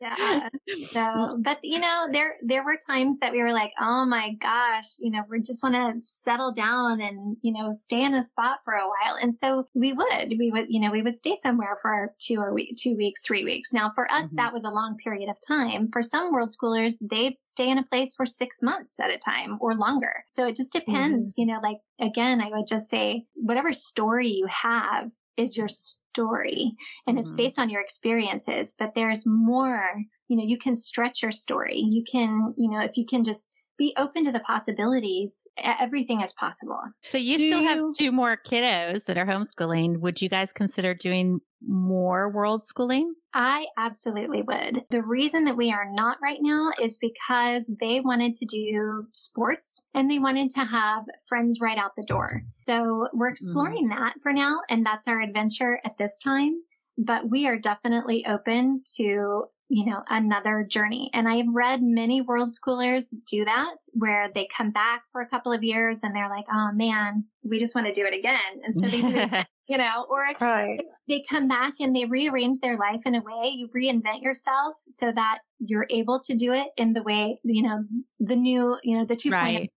Yeah. So, but you know, there, there were times that we were like, oh my gosh, you know, we just want to settle down and, you know, stay in a spot for a while. And so we would, we would, you know, we would stay somewhere for two or week, two weeks, three weeks. Now for us, mm-hmm. that was a long period of time. For some world schoolers, they stay in a place for six months at a time or longer. So it just depends, mm-hmm. you know, like again, I would just say whatever story you have is your story and mm-hmm. it's based on your experiences, but there's more, you know, you can stretch your story. You can, you know, if you can just be open to the possibilities. Everything is possible. So you Do still you... have two more kiddos that are homeschooling. Would you guys consider doing more world schooling? I absolutely would. The reason that we are not right now is because they wanted to do sports and they wanted to have friends right out the door. So we're mm-hmm. exploring mm. that for now, and that's our adventure at this time. But we are definitely open to you know, another journey. And I've read many world schoolers do that where they come back for a couple of years and they're like, oh man, we just want to do it again. And so they do it, you know, or right. they come back and they rearrange their life in a way you reinvent yourself so that you're able to do it in the way, you know, the new, you know, the 2.0 right.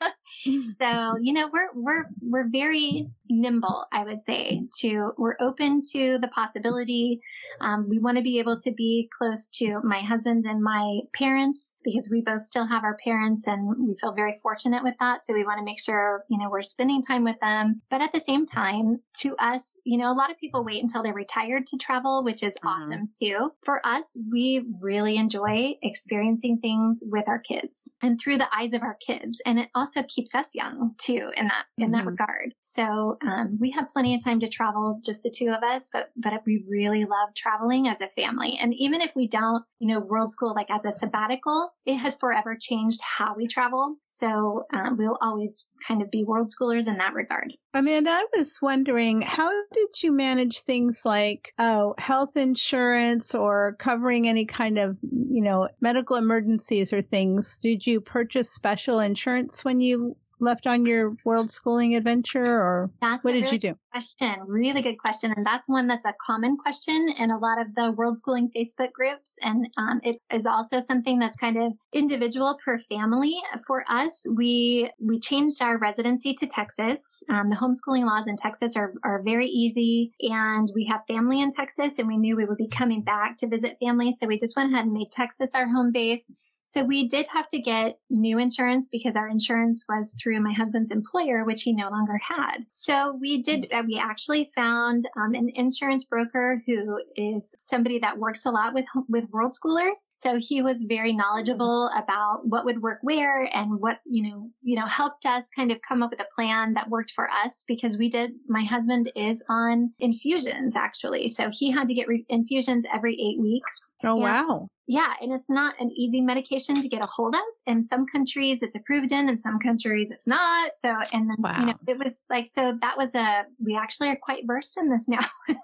so, you know, we're, we're, we're very nimble, I would say, to, we're open to the possibility. Um, we want to be able to be close to my husband and my parents because we both still have our parents and we feel very fortunate with that. So we want to make sure, you know, we're spending time with them. But at the same time, to us, you know, a lot of people wait until they're retired to travel, which is mm-hmm. awesome too. For us, we really enjoy experiencing things with our kids and through the eyes of our kids. And it also keeps us young too in that, in mm-hmm. that regard. So, um, we have plenty of time to travel, just the two of us, but, but we really love traveling as a family. And even if we don't, you know, world school like as a sabbatical, it has forever changed how we travel. So, um, we'll always kind of be world schoolers in that regard. Amanda, I was wondering, how did you manage things like, oh, health insurance or covering any kind of, you know, medical emergencies or things? Did you purchase special insurance when you left on your world schooling adventure or that's what did really you do? Question. Really good question. And that's one that's a common question in a lot of the world schooling Facebook groups. And um, it is also something that's kind of individual per family. For us, we, we changed our residency to Texas. Um, the homeschooling laws in Texas are, are very easy and we have family in Texas and we knew we would be coming back to visit family. So we just went ahead and made Texas our home base. So we did have to get new insurance because our insurance was through my husband's employer, which he no longer had. So we did, uh, we actually found um, an insurance broker who is somebody that works a lot with, with world schoolers. So he was very knowledgeable about what would work where and what, you know, you know, helped us kind of come up with a plan that worked for us because we did, my husband is on infusions actually. So he had to get re- infusions every eight weeks. Oh, wow. Yeah, and it's not an easy medication to get a hold of. In some countries it's approved in, in some countries it's not. So, and then, wow. you know, it was like, so that was a, we actually are quite versed in this now. but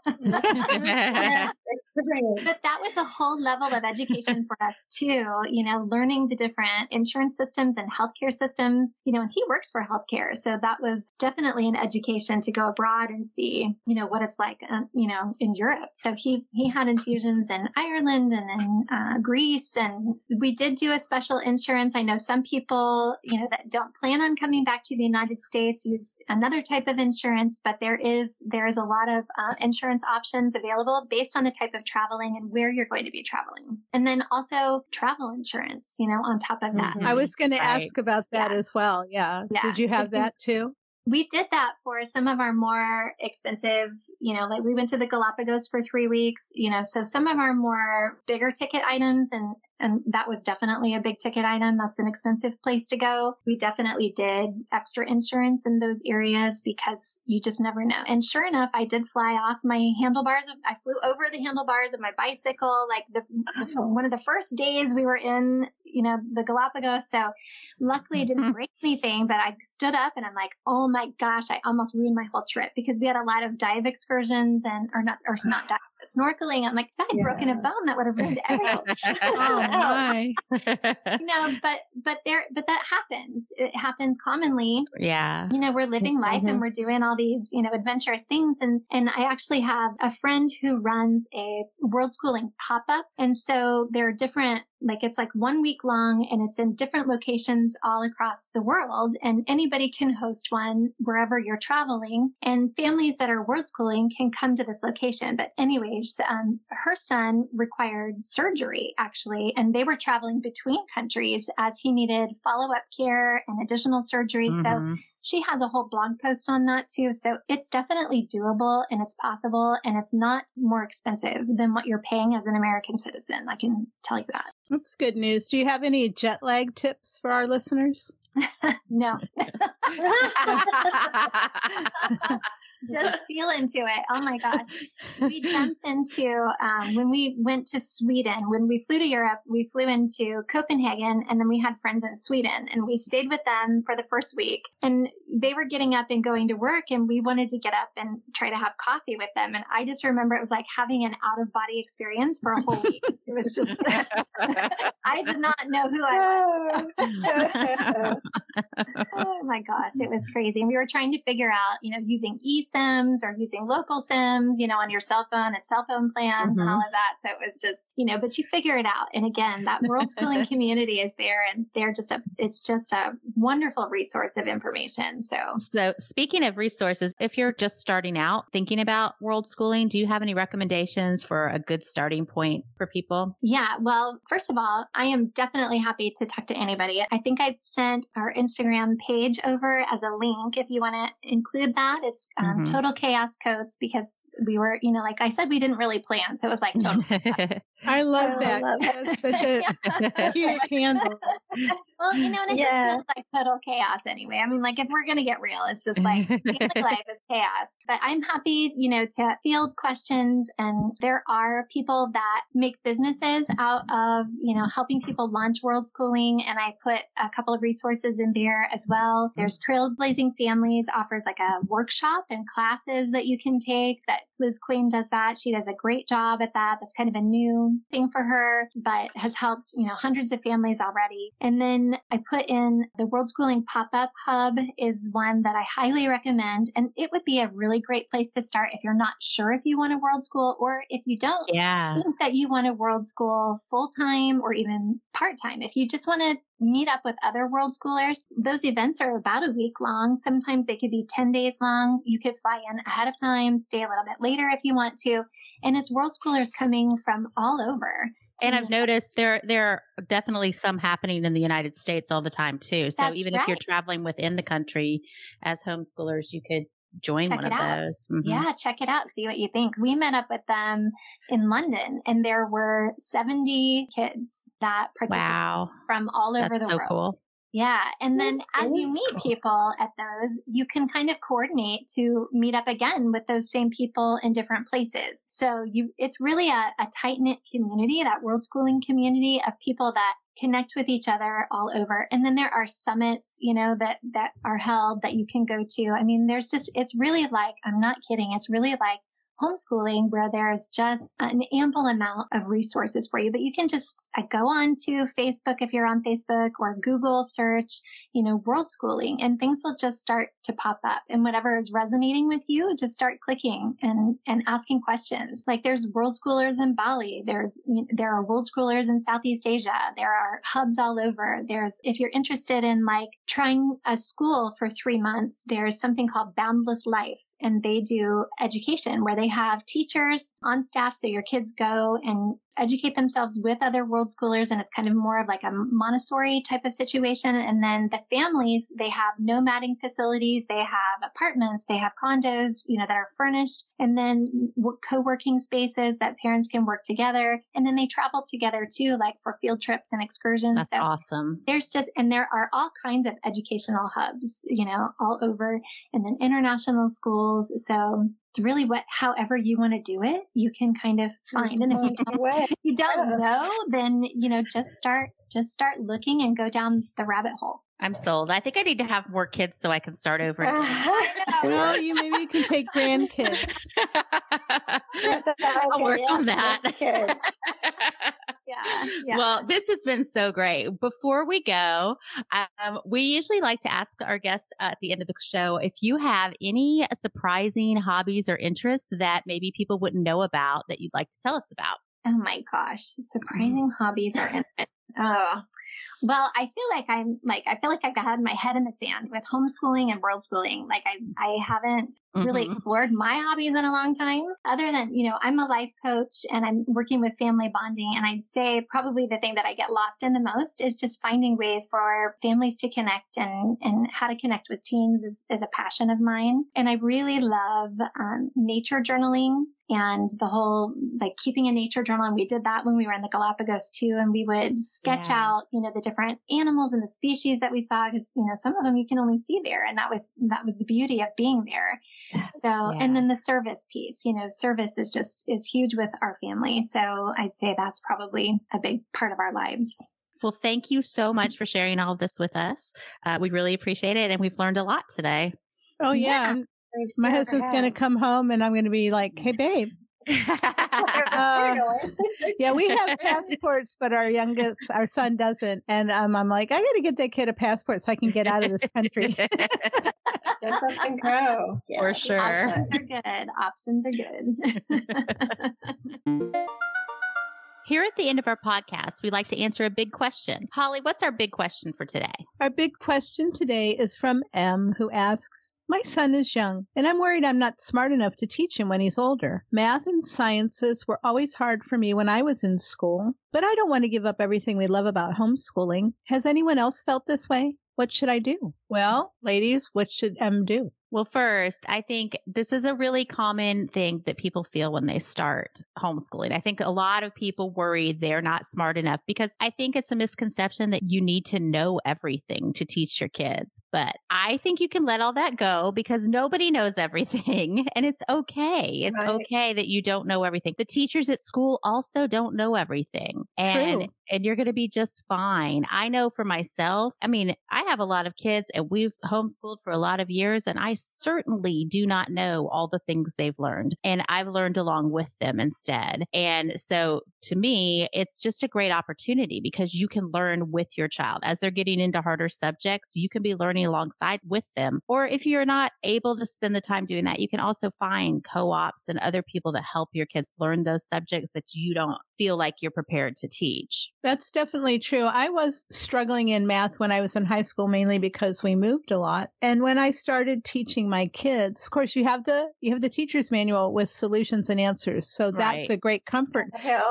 that was a whole level of education for us too, you know, learning the different insurance systems and healthcare systems, you know, and he works for healthcare. So that was definitely an education to go abroad and see, you know, what it's like, uh, you know, in Europe. So he, he had infusions in Ireland and in uh, Greece and we did do a special insurance. I know some people, you know, that don't plan on coming back to the United States use another type of insurance, but there is, there is a lot of uh, insurance options available based on the type of traveling and where you're going to be traveling. And then also travel insurance, you know, on top of that. Mm-hmm. I was going right. to ask about that yeah. as well. Yeah. yeah. Did you have that too? We did that for some of our more expensive, you know, like we went to the Galapagos for three weeks, you know, so some of our more bigger ticket items and and that was definitely a big ticket item. That's an expensive place to go. We definitely did extra insurance in those areas because you just never know. And sure enough, I did fly off my handlebars. Of, I flew over the handlebars of my bicycle. Like the, the one of the first days we were in, you know, the Galapagos. So luckily it didn't mm-hmm. break anything, but I stood up and I'm like, oh my gosh, I almost ruined my whole trip because we had a lot of dive excursions and, or not, or not dive snorkeling. I'm like, if I had yeah. broken a bone, that would have ruined everything. oh my. no, but but there, but that happens. It happens commonly. Yeah. You know, we're living life mm-hmm. and we're doing all these, you know, adventurous things. And and I actually have a friend who runs a world schooling pop up, and so there are different like it's like one week long and it's in different locations all across the world and anybody can host one wherever you're traveling and families that are world schooling can come to this location. But anyways, um, her son required surgery actually, and they were traveling between countries as he needed follow up care and additional surgery. Mm-hmm. So she has a whole blog post on that too. So it's definitely doable and it's possible and it's not more expensive than what you're paying as an American citizen. I can tell you that. That's good news. Do you have any jet lag tips for our listeners? no. just feel into it. Oh my gosh. We jumped into, um, when we went to Sweden, when we flew to Europe, we flew into Copenhagen and then we had friends in Sweden and we stayed with them for the first week and they were getting up and going to work and we wanted to get up and try to have coffee with them. And I just remember it was like having an out of body experience for a whole week. It was just, I did not know who I was. oh my gosh. It was crazy. And we were trying to figure out, you know, using e SIMs or using local SIMs, you know, on your cell phone and cell phone plans mm-hmm. and all of that. So it was just, you know, but you figure it out. And again, that world schooling community is there and they're just a, it's just a wonderful resource of information. So, so speaking of resources, if you're just starting out thinking about world schooling, do you have any recommendations for a good starting point for people? Yeah. Well, first of all, I am definitely happy to talk to anybody. I think I've sent our Instagram page over as a link if you want to include that. It's um, mm-hmm. Total Chaos Coates because we were, you know, like I said, we didn't really plan. So it was like total. I love I that. Love That's such a cute handle. Well, you know, and it yeah. just feels like total chaos anyway. I mean, like if we're going to get real, it's just like life is chaos. But I'm happy, you know, to field questions. And there are people that make businesses out of, you know, helping people launch world schooling. And I put a couple of resources in there as well. There's Trailblazing Families offers like a workshop and classes that you can take that Liz Queen does that. She does a great job at that. That's kind of a new thing for her, but has helped, you know, hundreds of families already. And then I put in the World Schooling Pop-Up Hub is one that I highly recommend. And it would be a really great place to start if you're not sure if you want a world school or if you don't yeah. think that you want a world school full time or even part time. If you just want to meet up with other world schoolers. Those events are about a week long. Sometimes they could be 10 days long. You could fly in ahead of time, stay a little bit later if you want to. And it's world schoolers coming from all over. And I've noticed there there are definitely some happening in the United States all the time too. So That's even right. if you're traveling within the country as homeschoolers, you could join check one of out. those. Mm-hmm. Yeah, check it out. See what you think. We met up with them in London and there were 70 kids that participated wow. from all over That's the so world. Cool. Yeah. And then as you meet cool. people at those, you can kind of coordinate to meet up again with those same people in different places. So you, it's really a, a tight knit community, that world schooling community of people that connect with each other all over. And then there are summits, you know, that, that are held that you can go to. I mean, there's just, it's really like, I'm not kidding. It's really like homeschooling where there's just an ample amount of resources for you. But you can just uh, go on to Facebook if you're on Facebook or Google search, you know, world schooling and things will just start to pop up and whatever is resonating with you, just start clicking and, and asking questions. Like there's world schoolers in Bali. There's, there are world schoolers in Southeast Asia. There are hubs all over. There's, if you're interested in like trying a school for three months, there's something called Boundless Life and they do education where they have teachers on staff. So your kids go and educate themselves with other world schoolers and it's kind of more of like a Montessori type of situation. And then the families, they have nomading facilities, they have apartments, they have condos, you know, that are furnished and then co-working spaces that parents can work together. And then they travel together too, like for field trips and excursions. That's so awesome. There's just, and there are all kinds of educational hubs, you know, all over and then international schools. So it's really what, however you want to do it, you can kind of find. And if you mm-hmm. don't, you don't know, then, you know, just start, just start looking and go down the rabbit hole. I'm sold. I think I need to have more kids so I can start over. well, you maybe you can take grandkids. I'll work on that. Yeah, yeah. Well, this has been so great. Before we go, um, we usually like to ask our guests at the end of the show if you have any surprising hobbies or interests that maybe people wouldn't know about that you'd like to tell us about. Oh my gosh, surprising mm. hobbies or interests. Oh, well, I feel like I'm like I feel like I've had my head in the sand with homeschooling and world schooling. Like I I haven't mm-hmm. really explored my hobbies in a long time. Other than you know I'm a life coach and I'm working with family bonding, and I'd say probably the thing that I get lost in the most is just finding ways for our families to connect and and how to connect with teens is is a passion of mine. And I really love um, nature journaling and the whole like keeping a nature journal. And we did that when we were in the Galapagos too. And we would sketch yeah. out, you know, the different animals and the species that we saw because, you know, some of them you can only see there. And that was, that was the beauty of being there. Yes, so, yeah. and then the service piece, you know, service is just, is huge with our family. So I'd say that's probably a big part of our lives. Well, thank you so much for sharing all of this with us. Uh, we really appreciate it. And we've learned a lot today. Oh yeah. yeah. My husband's going to come home and I'm going to be like, hey, babe. uh, yeah, we have passports, but our youngest, our son doesn't. And um, I'm like, I got to get that kid a passport so I can get out of this country. Just let him go. Yeah, For sure. Options are good. Options are good. Here at the end of our podcast, we like to answer a big question. Holly, what's our big question for today? Our big question today is from M, who asks, my son is young, and I'm worried I'm not smart enough to teach him when he's older. Math and sciences were always hard for me when I was in school, but I don't want to give up everything we love about homeschooling. Has anyone else felt this way? What should I do? Well, ladies, what should M do? Well, first, I think this is a really common thing that people feel when they start homeschooling. I think a lot of people worry they're not smart enough because I think it's a misconception that you need to know everything to teach your kids. But I think you can let all that go because nobody knows everything and it's okay. It's right. okay that you don't know everything. The teachers at school also don't know everything. And True and you're going to be just fine. I know for myself, I mean, I have a lot of kids and we've homeschooled for a lot of years and I certainly do not know all the things they've learned and I've learned along with them instead. And so to me, it's just a great opportunity because you can learn with your child as they're getting into harder subjects. You can be learning alongside with them. Or if you're not able to spend the time doing that, you can also find co-ops and other people to help your kids learn those subjects that you don't feel like you're prepared to teach. That's definitely true. I was struggling in math when I was in high school mainly because we moved a lot. And when I started teaching my kids, of course you have the you have the teacher's manual with solutions and answers. So that's right. a great comfort.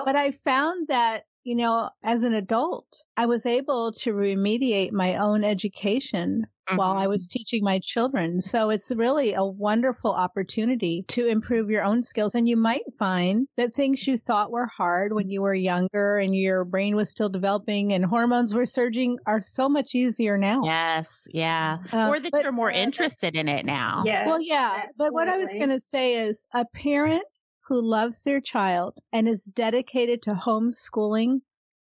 But I found that you know, as an adult, I was able to remediate my own education mm-hmm. while I was mm-hmm. teaching my children. So it's really a wonderful opportunity to improve your own skills. And you might find that things you thought were hard when you were younger and your brain was still developing and hormones were surging are so much easier now. Yes. Yeah. Uh, or that but, you're more interested in it now. Yeah. Well, yeah. Absolutely. But what I was going to say is a parent who loves their child and is dedicated to homeschooling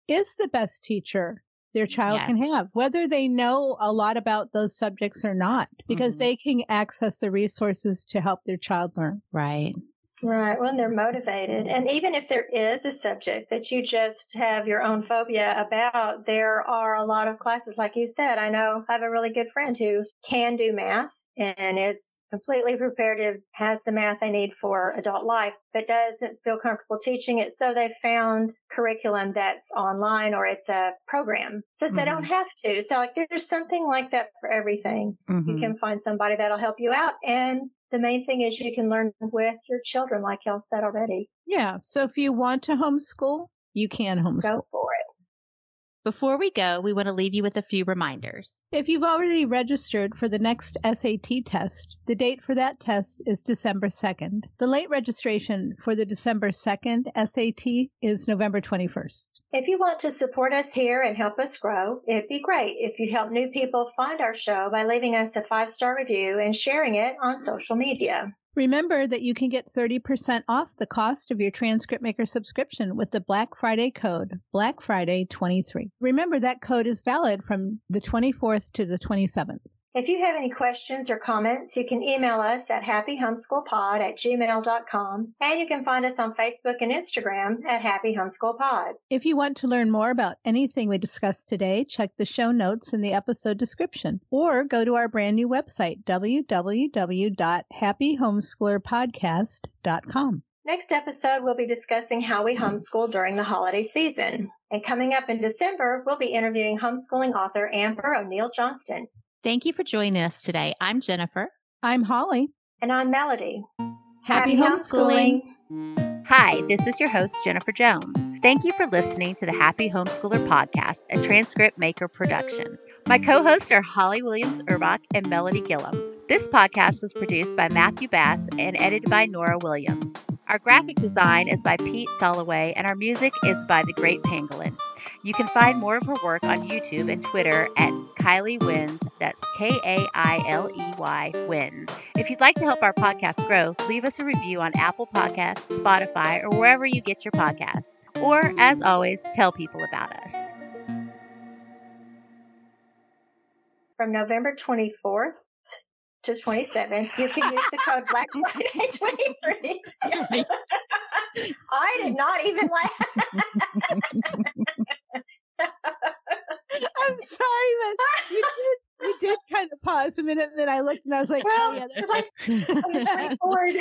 is the best teacher their child yes. can have, whether they know a lot about those subjects or not, because mm-hmm. they can access the resources to help their child learn. Right. Right. When they're motivated. And even if there is a subject that you just have your own phobia about, there are a lot of classes. Like you said, I know I have a really good friend who can do math and is completely prepared to has the math they need for adult life, but doesn't feel comfortable teaching it. So they found curriculum that's online or it's a program so mm-hmm. they don't mm-hmm. have to. So like there's something like that for everything. Mm-hmm. You can find somebody that'll help you out and the main thing is you can learn with your children, like y'all said already. Yeah. So if you want to homeschool, you can homeschool. Go for it. Before we go, we want to leave you with a few reminders. If you've already registered for the next SAT test, the date for that test is December 2nd. The late registration for the December 2nd SAT is November 21st. If you want to support us here and help us grow, it'd be great if you'd help new people find our show by leaving us a five star review and sharing it on social media. Remember that you can get 30% off the cost of your Transcript Maker subscription with the Black Friday code, Black Friday 23. Remember that code is valid from the 24th to the 27th. If you have any questions or comments, you can email us at happyhomeschoolpod at gmail.com and you can find us on Facebook and Instagram at Happy Homeschool Pod. If you want to learn more about anything we discussed today, check the show notes in the episode description or go to our brand new website, www.happyhomeschoolerpodcast.com. Next episode, we'll be discussing how we homeschool during the holiday season. And coming up in December, we'll be interviewing homeschooling author Amber O'Neill Johnston. Thank you for joining us today. I'm Jennifer. I'm Holly. And I'm Melody. Happy, Happy homeschooling. homeschooling. Hi, this is your host, Jennifer Jones. Thank you for listening to the Happy Homeschooler Podcast, a transcript maker production. My co hosts are Holly Williams Urbach and Melody Gillum. This podcast was produced by Matthew Bass and edited by Norah Williams. Our graphic design is by Pete Soloway, and our music is by The Great Pangolin. You can find more of her work on YouTube and Twitter at Kailey Wins. That's K A I L E Y Wins. If you'd like to help our podcast grow, leave us a review on Apple Podcasts, Spotify, or wherever you get your podcasts. Or, as always, tell people about us. From November 24th to 27th, you can use the code Black Friday 23. I did not even laugh. I'm sorry, but you did, you did kind of pause a minute, and then I looked and I was like, oh, well, oh, yeah, there's like, on the 24th.